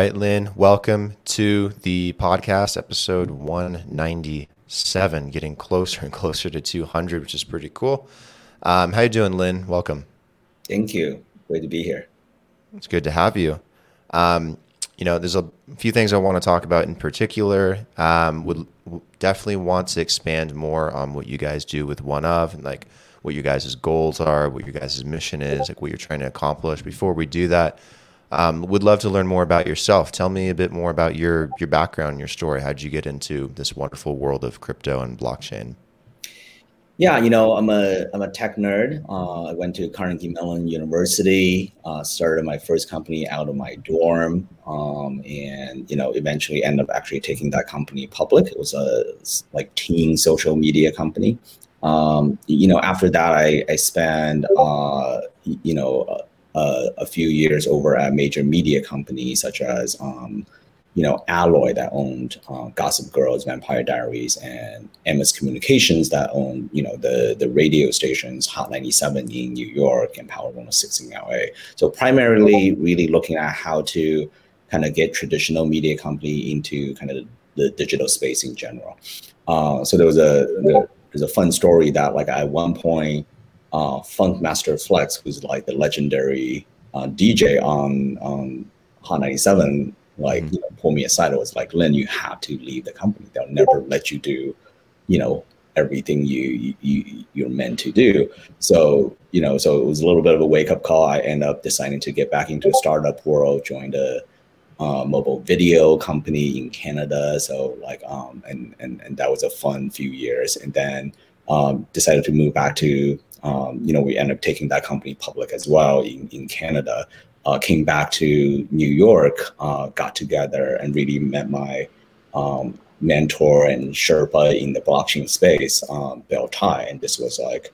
Right, Lin, welcome to the podcast, episode 197, getting closer and closer to 200, which is pretty cool. Um, how you doing, Lin? Welcome. Thank you. Great to be here. It's good to have you. Um, you know, there's a few things I want to talk about in particular. Um, would definitely want to expand more on what you guys do with One of and like what your guys' goals are, what your guys' mission is, like what you're trying to accomplish. Before we do that, um, would love to learn more about yourself. Tell me a bit more about your your background, your story. How did you get into this wonderful world of crypto and blockchain? Yeah, you know, I'm a I'm a tech nerd. Uh, I went to Carnegie Mellon University. Uh, started my first company out of my dorm, um, and you know, eventually ended up actually taking that company public. It was a like teen social media company. Um, you know, after that, I I spent uh, you know uh, a few years over at major media companies such as um, you know Alloy that owned uh, Gossip Girls, Vampire Diaries, and Emmis Communications that owned you know the the radio stations Hot 97 in New York and Power 106 in LA. So primarily, really looking at how to kind of get traditional media company into kind of the digital space in general. Uh, so there was a there's a fun story that like at one point uh, Funkmaster Flex, who's like the legendary uh, DJ on on Hot 97, like mm-hmm. you know, pulled me aside. It was like, Lin, you have to leave the company. They'll never let you do, you know, everything you, you you're meant to do. So you know, so it was a little bit of a wake up call. I ended up deciding to get back into a startup world, joined a uh, mobile video company in Canada. So like, um, and and and that was a fun few years. And then um, decided to move back to um, you know, we ended up taking that company public as well in, in Canada. Uh, came back to New York, uh, got together, and really met my um, mentor and Sherpa in the blockchain space, um, Bill Tai. And this was like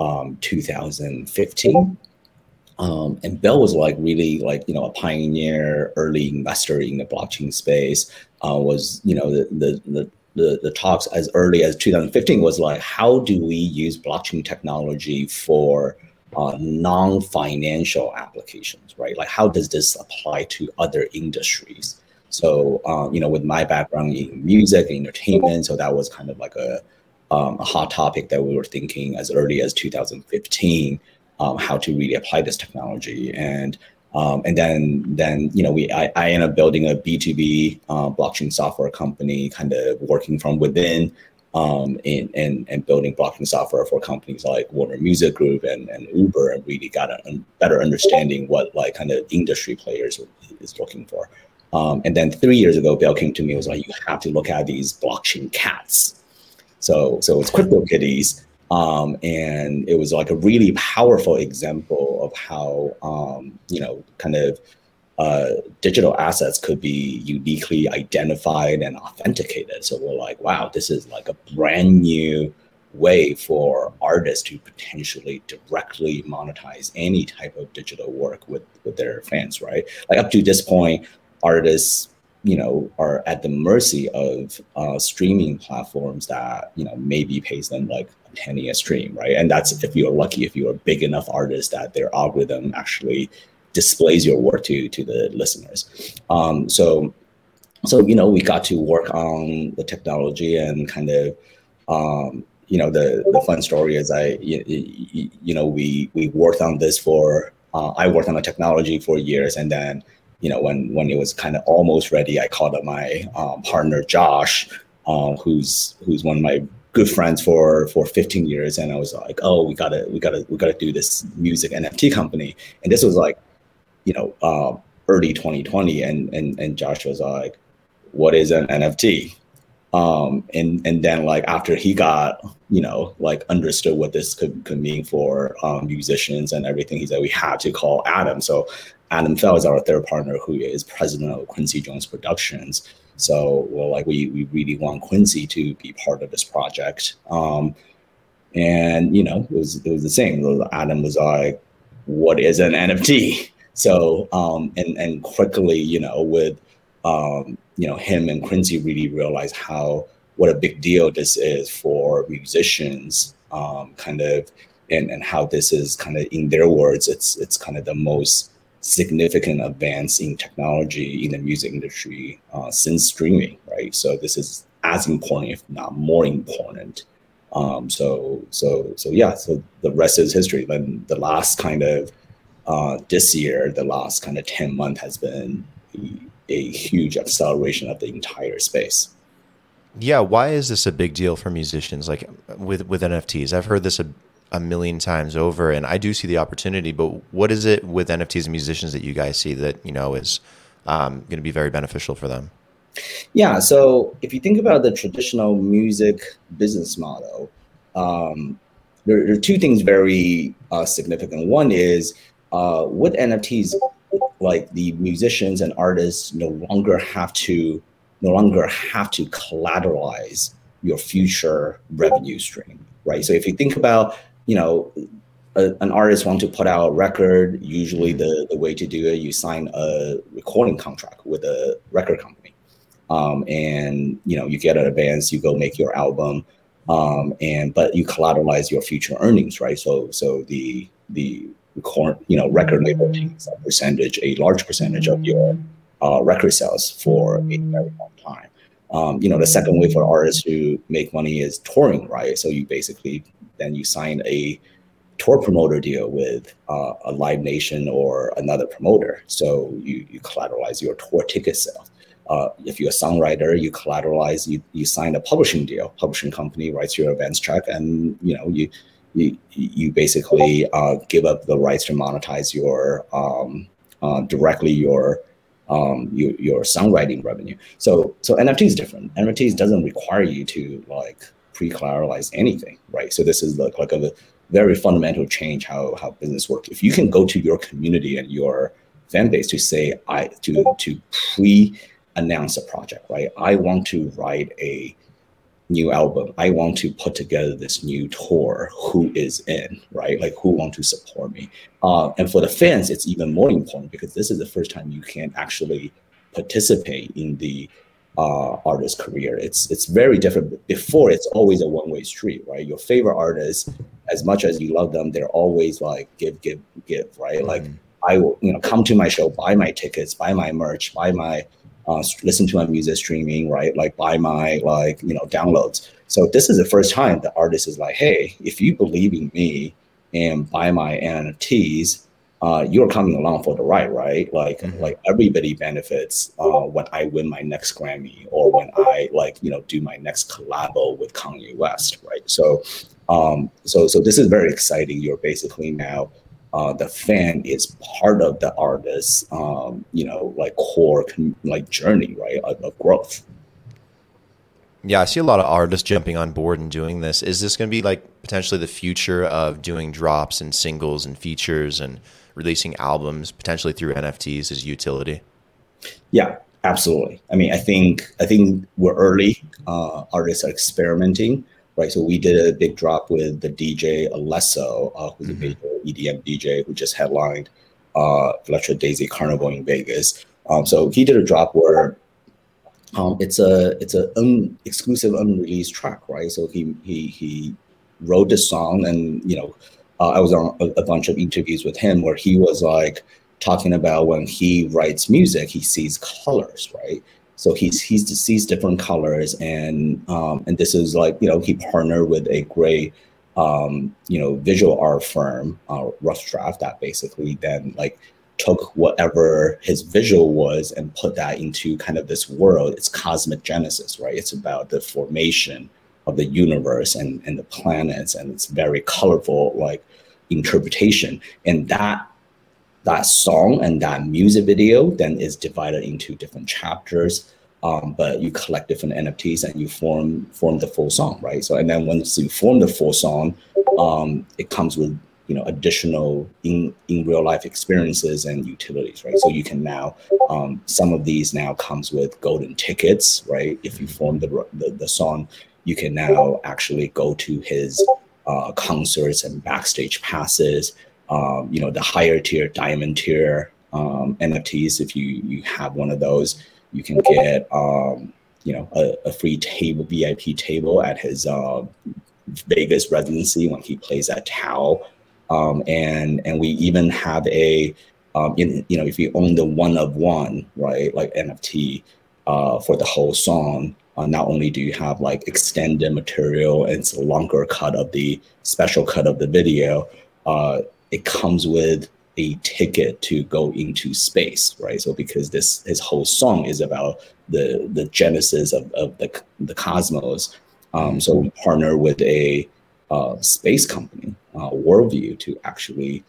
um, 2015. Um, and Bill was like really like you know a pioneer, early investor in the blockchain space. Uh, was you know the, the the the, the talks as early as 2015 was like, how do we use blockchain technology for uh, non-financial applications, right? Like, how does this apply to other industries? So, um, you know, with my background in music, and entertainment, so that was kind of like a, um, a hot topic that we were thinking as early as 2015, um, how to really apply this technology. And um, and then, then you know, we I, I ended up building a B two B uh, blockchain software company, kind of working from within, um, and, and and building blockchain software for companies like Warner Music Group and, and Uber, and really got a, better understanding what like kind of industry players is looking for. Um, and then three years ago, Bill came to me and was like, "You have to look at these blockchain cats." So so it's CryptoKitties um, and it was like a really powerful example of how, um, you know, kind of uh, digital assets could be uniquely identified and authenticated. So we're like, wow, this is like a brand new way for artists to potentially directly monetize any type of digital work with with their fans, right? Like up to this point, artists you know are at the mercy of uh, streaming platforms that you know maybe pays them like penny a stream right? And that's if you're lucky if you're a big enough artist that their algorithm actually displays your work to to the listeners. Um, so so you know we got to work on the technology and kind of um, you know the the fun story is i you, you know we we worked on this for uh, i worked on the technology for years. And then you know, when when it was kind of almost ready, I called up my um, partner Josh, um, who's who's one of my good friends for for 15 years, and I was like, oh, we gotta we gotta we gotta do this music NFT company, and this was like, you know, uh, early 2020, and and and Josh was like, what is an NFT? Um, and and then like after he got you know like understood what this could, could mean for um, musicians and everything, he said we had to call Adam. So Adam Fell is our third partner, who is president of Quincy Jones Productions. So, well, like we we really want Quincy to be part of this project. Um, and you know, it was it was the same. Adam was like, "What is an NFT?" So, um, and and quickly, you know, with um, you know him and Quincy really realized how what a big deal this is for musicians, um, kind of, and and how this is kind of in their words, it's it's kind of the most significant advance in technology in the music industry uh, since streaming, right? So this is as important, if not more important. Um, so so so yeah. So the rest is history. Then the last kind of uh, this year, the last kind of ten month has been a, huge acceleration of the entire space. Yeah, why is this a big deal for musicians? Like with with NFTs, I've heard this a, a million times over, and I do see the opportunity. But what is it with NFTs and musicians that you guys see that you know is um, going to be very beneficial for them? Yeah. So if you think about the traditional music business model, um, there, there, are two things very uh, significant. One is uh, with NFTs, like the musicians and artists no longer have to no longer have to collateralize your future revenue stream, right? So if you think about, you know, a, an artist want to put out a record, usually the, the way to do it, you sign a recording contract with a record company um, and you know you get an advance, you go make your album, um, and but you collateralize your future earnings, right? So so the the record you know record label takes a percentage, a large percentage of your uh, record sales for a very long time. Um, you know, the second way for artists to make money is touring, right? So you basically then you sign a tour promoter deal with uh, a Live Nation or another promoter. So you, you collateralize your tour ticket sales. Uh, if you're a songwriter, you collateralize, you, you sign a publishing deal. Publishing company writes your advance check, and you know you you, you basically uh, give up the rights to monetize your um, uh, directly your, um, your your songwriting revenue. So so NFT is different. NFTs doesn't require you to like pre-collateralize anything, right? So this is like like a very fundamental change how how business works. If you can go to your community and your fan base to say I to to pre announce a project, right? I want to write a new album. I want to put together this new tour. Who is in, right? Like who want to support me? Uh, and for the fans, it's even more important because this is the first time you can actually participate in the uh, artist career. It's it's very different. Before, it's always a one way street, right? Your favorite artists, as much as you love them, they're always like give, give, give, right? Mm-hmm. Like I will, you know, come to my show, buy my tickets, buy my merch, buy my uh, listen to my music streaming, right? Like buy my like you know downloads. So this is the first time the artist is like, hey, if you believe in me and buy my NFTs, uh, you're coming along for the ride, right? Like mm-hmm. like everybody benefits uh, when I win my next Grammy or when I like you know do my next collabo with Kanye West, right? So um, so so this is very exciting. You're basically now uh, the fan is part of the artist's, um, you know, like core like journey, right, of, of, growth. Yeah, I see a lot of artists jumping on board and doing this. Is this going to be like potentially the future of doing drops and singles and features and releasing albums potentially through NFTs as utility? Yeah, absolutely. I mean, I think I think we're early. Uh, artists are experimenting right? So we did a big drop with the DJ Alesso, uh, who's mm-hmm. a major EDM DJ who just headlined uh, Electro Daisy Carnival in Vegas. Um, so he did a drop where um, it's a it's a un- exclusive unreleased track, right? So he he he wrote the song, and you know, uh, I was on a, a bunch of interviews with him where he was like talking about when he writes music, he sees colors, right? So he's he's sees different colors, and um, and this is like you know he partnered with a great um, you know visual art firm, uh, Rough Draft, that basically then like took whatever his visual was and put that into kind of this world. It's cosmic genesis, right? It's about the formation of the universe and and the planets, and it's very colorful like interpretation, and that that song and that music video then is divided into different chapters. Um, but you collect different NFTs and you form form the full song, right? So and then once you form the full song, um, it comes with you know additional in in real life experiences and utilities, right? So you can now um, some of these now comes with golden tickets, right? If you form the the, the song, you can now actually go to his uh, concerts and backstage passes um, you know, the higher tier, diamond tier um, NFTs. If you you have one of those, you can get um, you know a, a, free table, VIP table at his uh, Vegas residency when he plays at Tao. Um, and and we even have a um, in you know if you own the one of one right like NFT uh, for the whole song, uh, not only do you have like extended material and it's a longer cut of the special cut of the video, uh, it comes with a ticket to go into space, right? So because this his whole song is about the the genesis of, of the the cosmos, um, so we partner with a uh, space company, uh, Worldview, to actually,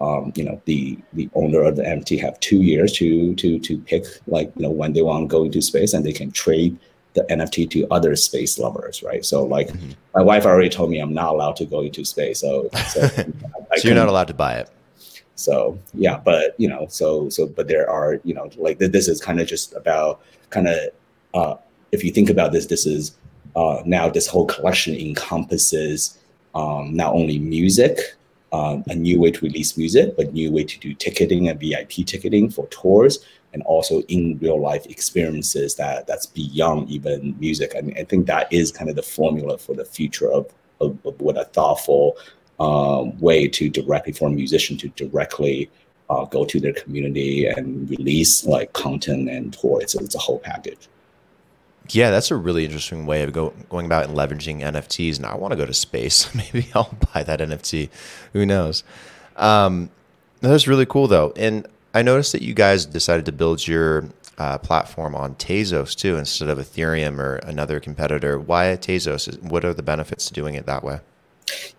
um, you know, the the owner of the NFT have two years to to to pick like you know when they want to go into space, and they can trade the NFT to other space lovers, right? So like mm-hmm. my wife already told me I'm not allowed to go into space, so so, so you're not allowed to buy it. So yeah, but you know, so so but there are you know like this is kind of just about kind of uh, if you think about this, this is uh, now this whole collection encompasses um, not only music, um, a new way to release music, but new way to do ticketing and VIP ticketing for tours, and also in real life experiences that that's beyond even music. I mean, I think that is kind of the formula for the future of, of, of what a thoughtful um, way to directly for a musician to directly uh, go to their community and release like content and tour. It's, it's a whole package. Yeah, that's a really interesting way of go, going about and leveraging NFTs. And I want to go to space. Maybe I'll buy that NFT. Who knows? Um, that's really cool, though. And I noticed that you guys decided to build your uh, platform on Tezos too, instead of Ethereum or another competitor. Why Tezos? What are the benefits to doing it that way?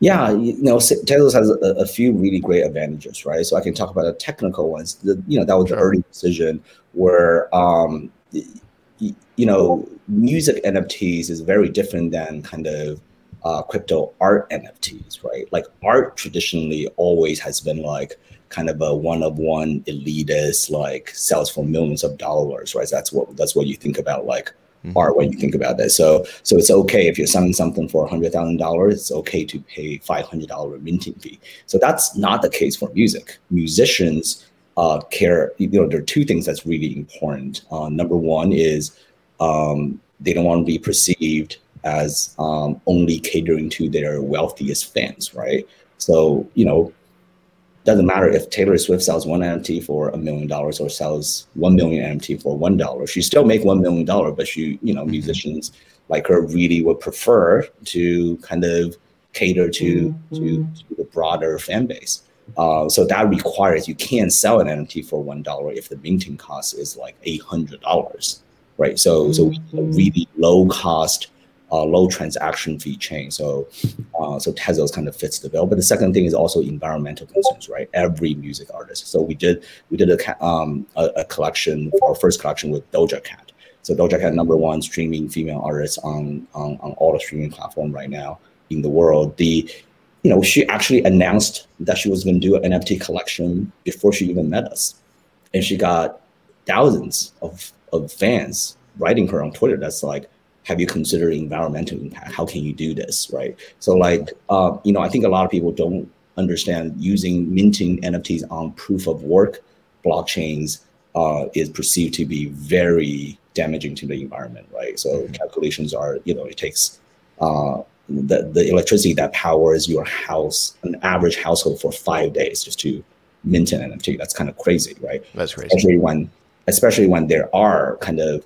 Yeah, you know, Tezos has a, a, few really great advantages, right? So I can talk about the technical ones. The, you know, that was sure. the early decision where, um, you know, music NFTs is very different than kind of uh, crypto art NFTs, right? Like art traditionally always has been like kind of a one of one elitist, like sells for millions of dollars, right? That's what that's what you think about like mm-hmm. art when you think about that. So so it's okay if you're selling something for hundred thousand dollars, it's okay to pay five hundred dollar minting fee. So that's not the case for music. Musicians uh, care. You know, there are two things that's really important. Uh, number one is um, they don't want to be perceived as um, only catering to their wealthiest fans, right? So you know, doesn't matter if Taylor Swift sells one NFT for a million dollars or sells one million NFT for one dollar. She still make one million dollar, but she, you know, mm-hmm. musicians like her really would prefer to kind of cater to mm-hmm. to, to, the broader fan base. Uh, so that requires you can't sell an NFT for one dollar if the minting cost is like eight hundred dollars, right? So mm-hmm. so really low cost uh, low transaction fee chain. So, uh, so Tezos kind of fits the bill. But the second thing is also environmental concerns, right? Every music artist. So we did we did a um, a, a collection, our first collection with Doja Cat. So Doja Cat number one streaming female artist on on, on all the streaming platform right now in the world. The you know she actually announced that she was going to do an NFT collection before she even met us, and she got thousands of of fans writing her on Twitter. That's like have you considered environmental impact? How can you do this, right? So like, uh, you know, I think a lot of people don't understand using minting NFTs on proof of work blockchains uh, is perceived to be very damaging to the environment, right? So mm-hmm. calculations are, you know, it takes uh, the, the electricity that powers your house, an average household for five days just to mint an NFT. That's kind of crazy, right? That's crazy. Especially when, especially when there are kind of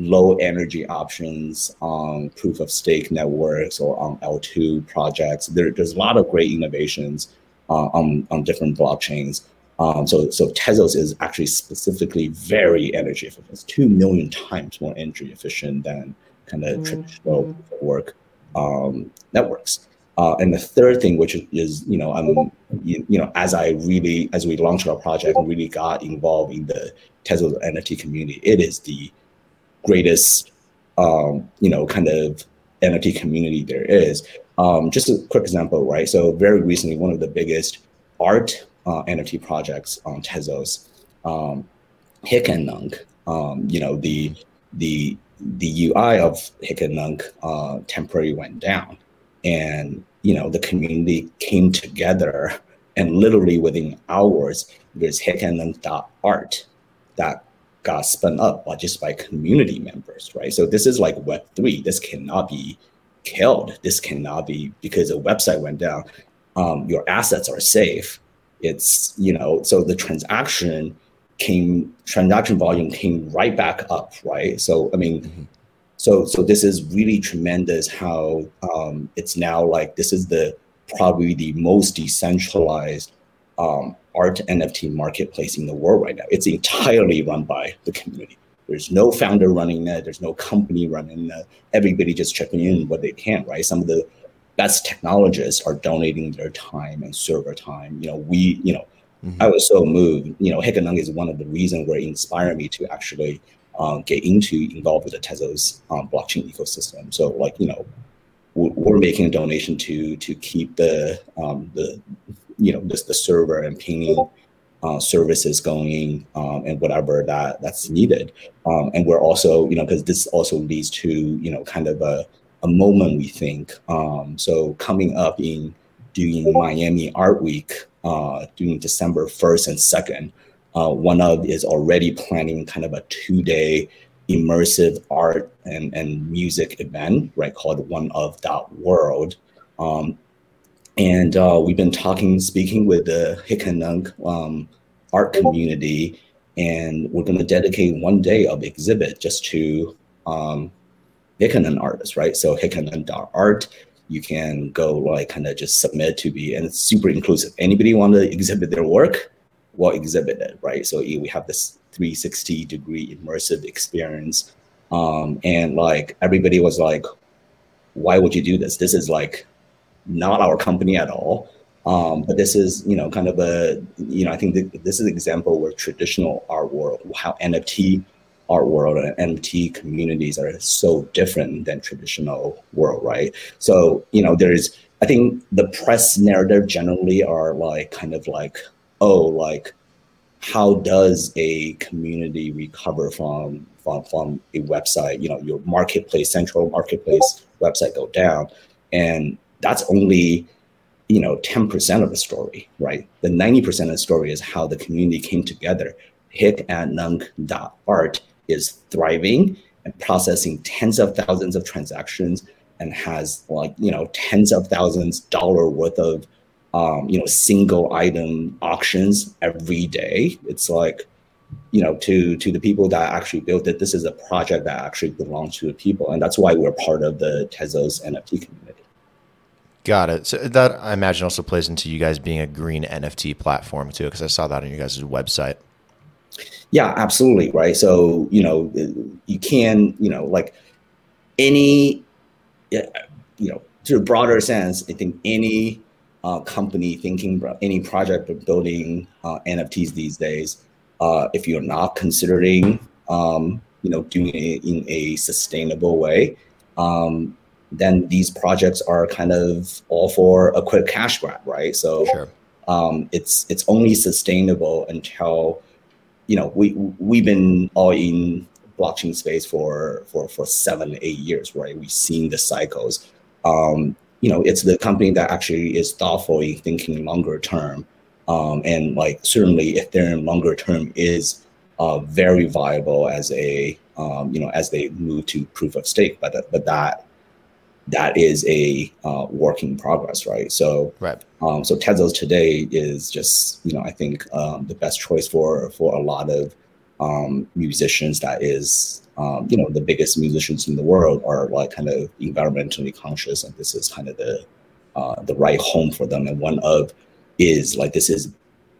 low energy options on proof of stake networks or on L2 projects. There, there's a lot of great innovations uh, on, on different blockchains. Um, so, so Tezos is actually specifically very energy efficient. It's two million times more energy efficient than kind of mm-hmm. traditional work um, networks. Uh, and the third thing, which is, you know, I'm, you, you, know, as I really, as we launched our project and really got involved in the Tezos NFT community, it is the greatest, um, you know, kind of NFT community there is. Um, just a quick example, right? So very recently, one of the biggest art uh, NFT projects on Tezos, um, Nunc, um, you know, the the the UI of Nunc uh, temporarily went down, and you know the community came together, and literally within hours, there's art that got spun up by just by community members, right? So this is like Web three. This cannot be killed. This cannot be because the website went down. Um, your assets are safe, it's you know so the transaction came transaction volume came right back up, right? So I mean. Mm-hmm. So, so this is really tremendous. How um, it's now like this is the probably the most decentralized um, art NFT marketplace in the world right now. It's entirely run by the community. There's no founder running it. There's no company running it. Everybody just checking in what they can, right? Some of the best technologists are donating their time and server time. You know, we, you know, mm-hmm. I was so moved. You know, Hic et Nunc is one of the reasons where it inspired me to actually uh, get into involved with the Tezos um, blockchain ecosystem. So, like, you know, we're making a donation to to keep the um, the you know just the server and pinging uh, services going um, and whatever that that's needed. Um, and we're also you know because this also leads to you know kind of a a moment we think. Um, so coming up in doing Miami Art Week uh, during December first and second, uh, one of is already planning kind of a two day immersive art and, and music event, right, called One of Dot World. Um, and uh, we've been talking, speaking with the Hic et Nunc um, art community, and we're going to dedicate one day of exhibit just to um, Hic et Nunc artists, right? So hicetnunc.art, you can go like kind of just submit to be, and it's super inclusive. Anybody want to exhibit their work, well, exhibit it, right? So we have this 360 degree immersive experience. Um, and like everybody was like, why would you do this? This is like not our company at all. Um, but this is, you know, kind of a, you know, I think this is an example where traditional art world, how NFT art world and NFT communities are so different than traditional world, right? So, you know, there's, I think the press narrative generally are like kind of like, oh, like how does a community recover from from, from a website you know your marketplace central marketplace website go down and that's only you know 10% of the story right the 90% of the story is how the community came together Hic et Nunc art is thriving and processing tens of thousands of transactions and has like you know tens of thousands dollar worth of um, you know, single item auctions every day. It's like, you know, to to the people that actually built it, this is a project that actually belongs to the people, and that's why we're part of the Tezos NFT community. Got it. So that I imagine also plays into you guys being a green NFT platform too, because I saw that on your guys' website. Yeah, absolutely. Right. So you know, you can you know like any you know to a broader sense, I think any uh, company thinking about any project of building uh, NFTs these days, uh, if you're not considering, um, you know, doing it in a sustainable way, um, then these projects are kind of all for a quick cash grab, right? So sure. um, it's it's only sustainable until, you know, we we've been all in blockchain space for for for seven eight years, right? We've seen the cycles. Um, you know, it's the company that actually is thoughtfully thinking longer term. Um, and like certainly Ethereum longer term is uh, very viable as a um, you know as they move to proof of stake, but but that that is a uh, work in progress, right? So right. Um, so Tezos today is just you know I think um, the best choice for for a lot of um, musicians that is um, you know the biggest musicians in the world are like kind of environmentally conscious and this is kind of the uh, the right home for them and one of is like this is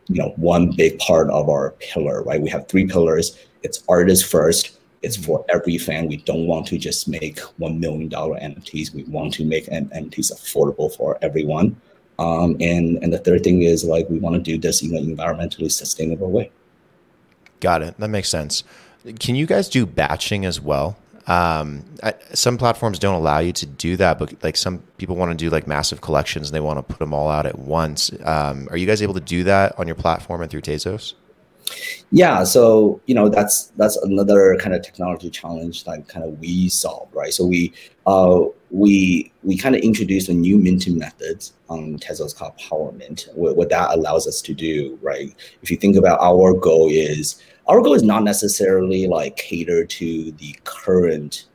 you know one big part of our pillar right we have three pillars it's artist first it's for every fan we don't want to just make one million dollar nfts we want to make nfts affordable for everyone um, and and the third thing is like we want to do this in an environmentally sustainable way Got it. That makes sense. Can you guys do batching as well? Um, I, some platforms don't allow you to do that, but like some people want to do like massive collections and they want to put them all out at once. Um, are you guys able to do that on your platform and through Tezos? Yeah, so you know that's that's another kind of technology challenge that kind of we solve, right? So we uh, we we kind of introduced a new minting method on Tezos called Power Mint. What, what that allows us to do, right? If you think about our goal is our goal is not necessarily like cater to the current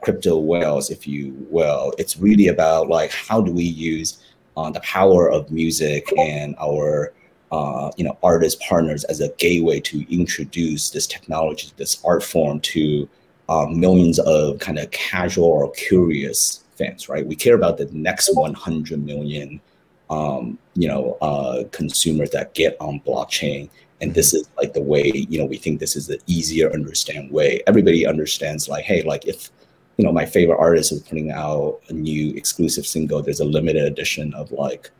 crypto whales, if you will. It's really about like how do we use uh, the power of music and our uh, you know artist partners as a gateway to introduce this technology, this art form to uh, millions of kind of casual or curious fans. Right? We care about the next 100 million, um, you know, uh, consumers that get on blockchain. And this is like the way you know we think this is the easier understand way. Everybody understands like, hey, like if you know my favorite artist is putting out a new exclusive single, there's a limited edition of like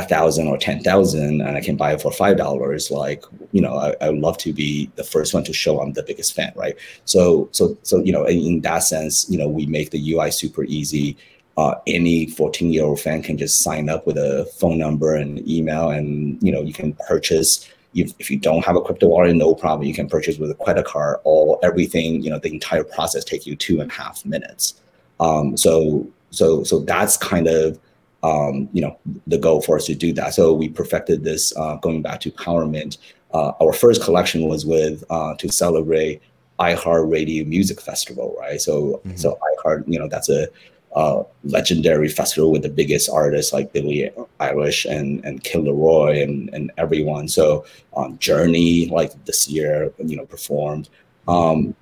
a thousand or ten thousand and I can buy it for five dollars, like you know, I, I would love to be the first one to show I'm the biggest fan, right? So so so you know, in that sense, you know, we make the UI super easy. Uh, any 14 year old fan can just sign up with a phone number and email, and you know, you can purchase. If, if you don't have a crypto wallet, no problem. You can purchase with a credit card. All everything, you know, the entire process takes you two and a half minutes. Um, so so so that's kind of um, you know, the goal for us to do that. So we perfected this uh, going back to Powermint. Uh, our first collection was with uh, to celebrate iHeart Radio Music Festival, right? So mm-hmm. so iHeart, you know, that's a uh, legendary festival with the biggest artists like Billie Eilish and and Kid LAROI and and everyone. So um, Journey, like this year, you know, performed. Um,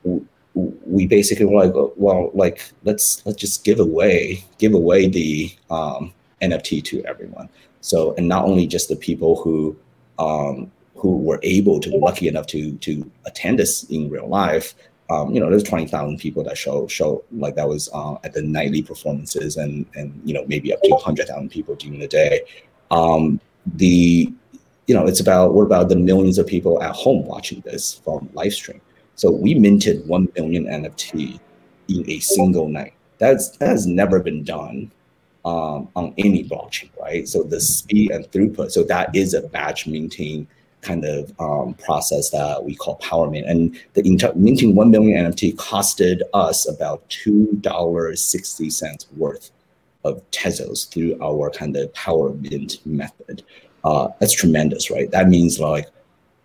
we basically were like, well, like let's let's just give away give away the um, NFT to everyone. So, and not only just the people who um, who were able to lucky enough to to attend this in real life. Um, you know, there's 20,000 people that show show like that was uh, at the nightly performances, and and you know maybe up to 100,000 people during the day. Um, the you know it's about what about the millions of people at home watching this from live stream. So we minted one million NFT in a single night. That's that has never been done um, on any blockchain, right? So the speed and throughput. So that is a batch minting kind of um, process that we call Powermint. And the inter- minting 1 million NFT costed us about $2.60 worth of Tezos through our kind of power mint method. Uh, that's tremendous, right? That means like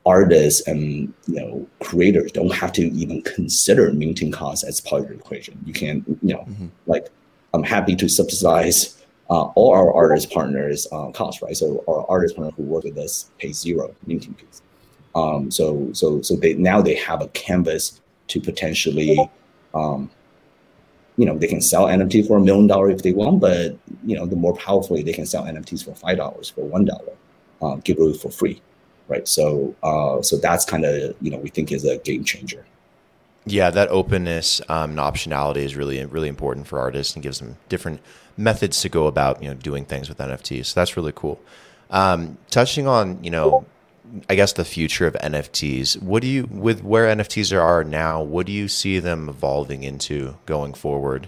artists and you know creators don't have to even consider minting costs as part of the equation. You can, you know, mm-hmm. like I'm happy to subsidize uh, all our artist partners' uh, costs, right? So our artist partner who work with us pay zero minting fees. Um, so so so they now they have a canvas to potentially, um, you know, they can sell NFT for a million dollars if they want, but you know, the more powerfully they can sell NFTs for five dollars, for one dollar, uh, give away for free, right? So uh, so that's kind of you know we think is a game changer. Yeah, that openness um, and optionality is really really important for artists and gives them different methods to go about you know doing things with NFTs. So that's really cool. Um, touching on you know, I guess the future of NFTs. What do you with where NFTs are now? What do you see them evolving into going forward?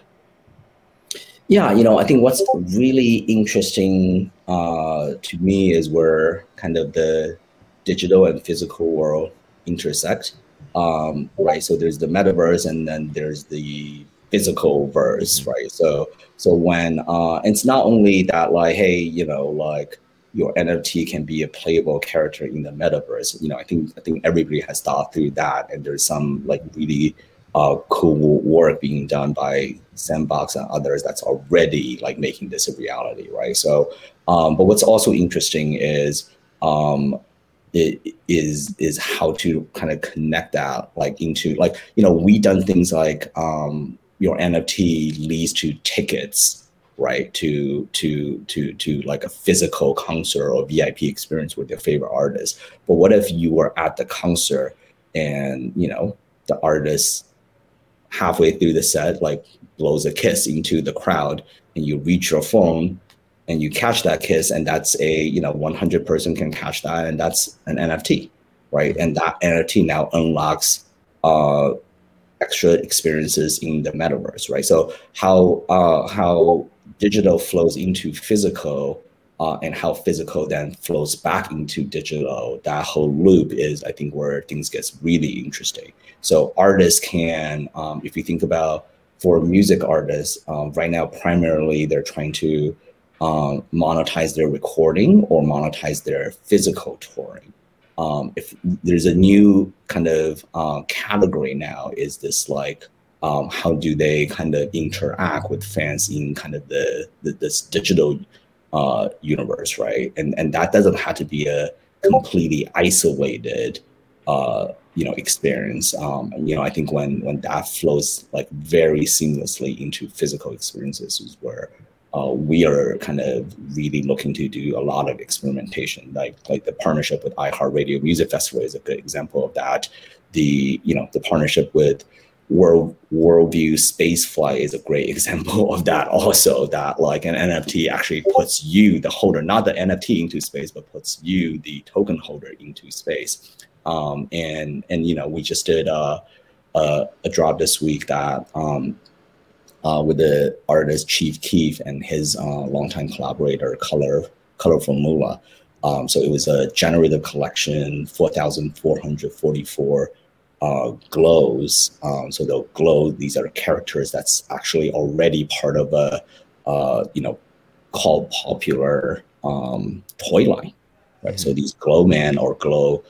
Yeah, you know, I think what's really interesting uh, to me is where kind of the digital and physical world intersect um, right? So there's the metaverse, and then there's the physical verse, mm-hmm. right? So so when uh, it's not only that, like, hey, you know, like your NFT can be a playable character in the metaverse. You know, I think I think everybody has thought through that, and there's some like really uh, cool work being done by Sandbox and others that's already like making this a reality, right? So, um, but what's also interesting is um, it is is how to kind of connect that like into like you know we done things like um your nft leads to tickets right? To to to to like a physical concert or vip experience with your favorite artist. But what if you were at the concert and you know the artist halfway through the set like blows a kiss into the crowd and you reach your phone and you catch that kiss and that's a you know 100 person can catch that and that's an nft right? And that nft now unlocks uh, extra experiences in the metaverse right? So how uh, how digital flows into physical uh, and how physical then flows back into digital that whole loop is i think where things gets really interesting. So artists can um, if you think about for music artists um, right now primarily they're trying to um, monetize their recording or monetize their physical touring. Um, if there's a new kind of uh, category now, is this like um, how do they kind of interact with fans in kind of the, the this digital uh, universe, right? And and that doesn't have to be a completely isolated uh, you know experience um, you know i think when when that flows like very seamlessly into physical experiences is where uh, we are kind of really looking to do a lot of experimentation. Like like the partnership with iheartradio music festival is a good example of that. The you know the partnership with world worldview spaceflight is a great example of that also that like an nft actually puts you the holder not the nft into space but puts you the token holder into space. Um, and and you know we just did a, a, a drop this week that um, uh, with the artist Chief Keef and his uh, longtime collaborator Color Colorful Mula. Um, so it was a generative collection, four thousand four hundred forty-four uh, glows. Um, so the glow, these are characters that's actually already part of a, uh, you know, called popular um, toy line, right? Mm-hmm. So these glow men or glow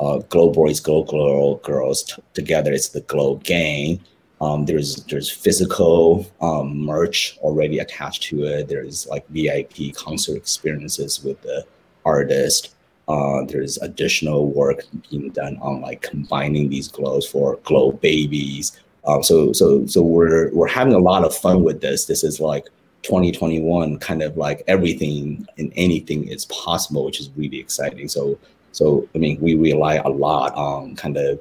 uh, Glow Boys, Glow Girl Girls t- together. It's the Glo Gang. Um, there's there's physical um, merch already attached to it. There's like VIP concert experiences with the artist. Uh, there's additional work being done on like combining these glows for glow babies. Um, so so so we're we're having a lot of fun with this. This is like 2021, kind of like everything and anything is possible, which is really exciting. So so I mean, we rely a lot on kind of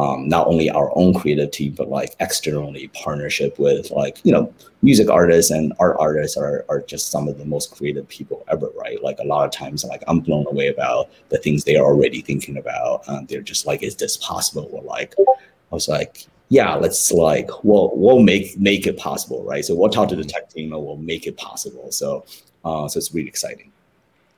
um, not only our own creative team, but like externally partnership with like you know music artists and art artists are are just some of the most creative people ever, right? Like a lot of times, like I'm blown away about the things they are already thinking about. Um, they're just like, is this possible? Or like, I was like, yeah, let's like we'll we'll make make it possible, right? So we'll talk to the tech team and we'll make it possible. So uh, so it's really exciting.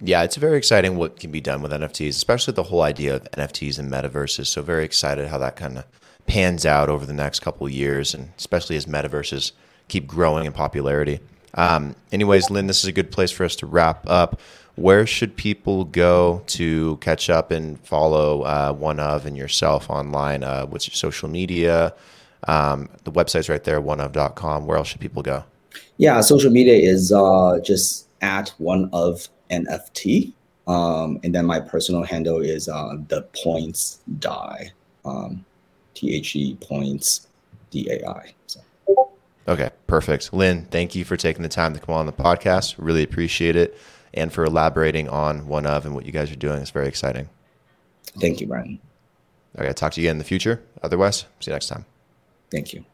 Yeah, it's very exciting what can be done with NFTs, especially the whole idea of NFTs and metaverses. So very excited how that kind of pans out over the next couple years, and especially as metaverses keep growing in popularity. Um, anyways, Lin, this is a good place for us to wrap up. Where should people go to catch up and follow uh, one of and yourself online? Uh, what's your social media? Um, the website's right there, oneof.com. Where else should people go? Yeah, social media is uh, just at one of NFT. Um, and then my personal handle is uh, the points Dai, um, T H E points D A I. So. Okay, perfect. Lin, thank you for taking the time to come on the podcast. Really appreciate it. And for elaborating on one of and what you guys are doing. It's very exciting. Thank you, Brian. Okay, talk to you again in the future. Otherwise, see you next time. Thank you.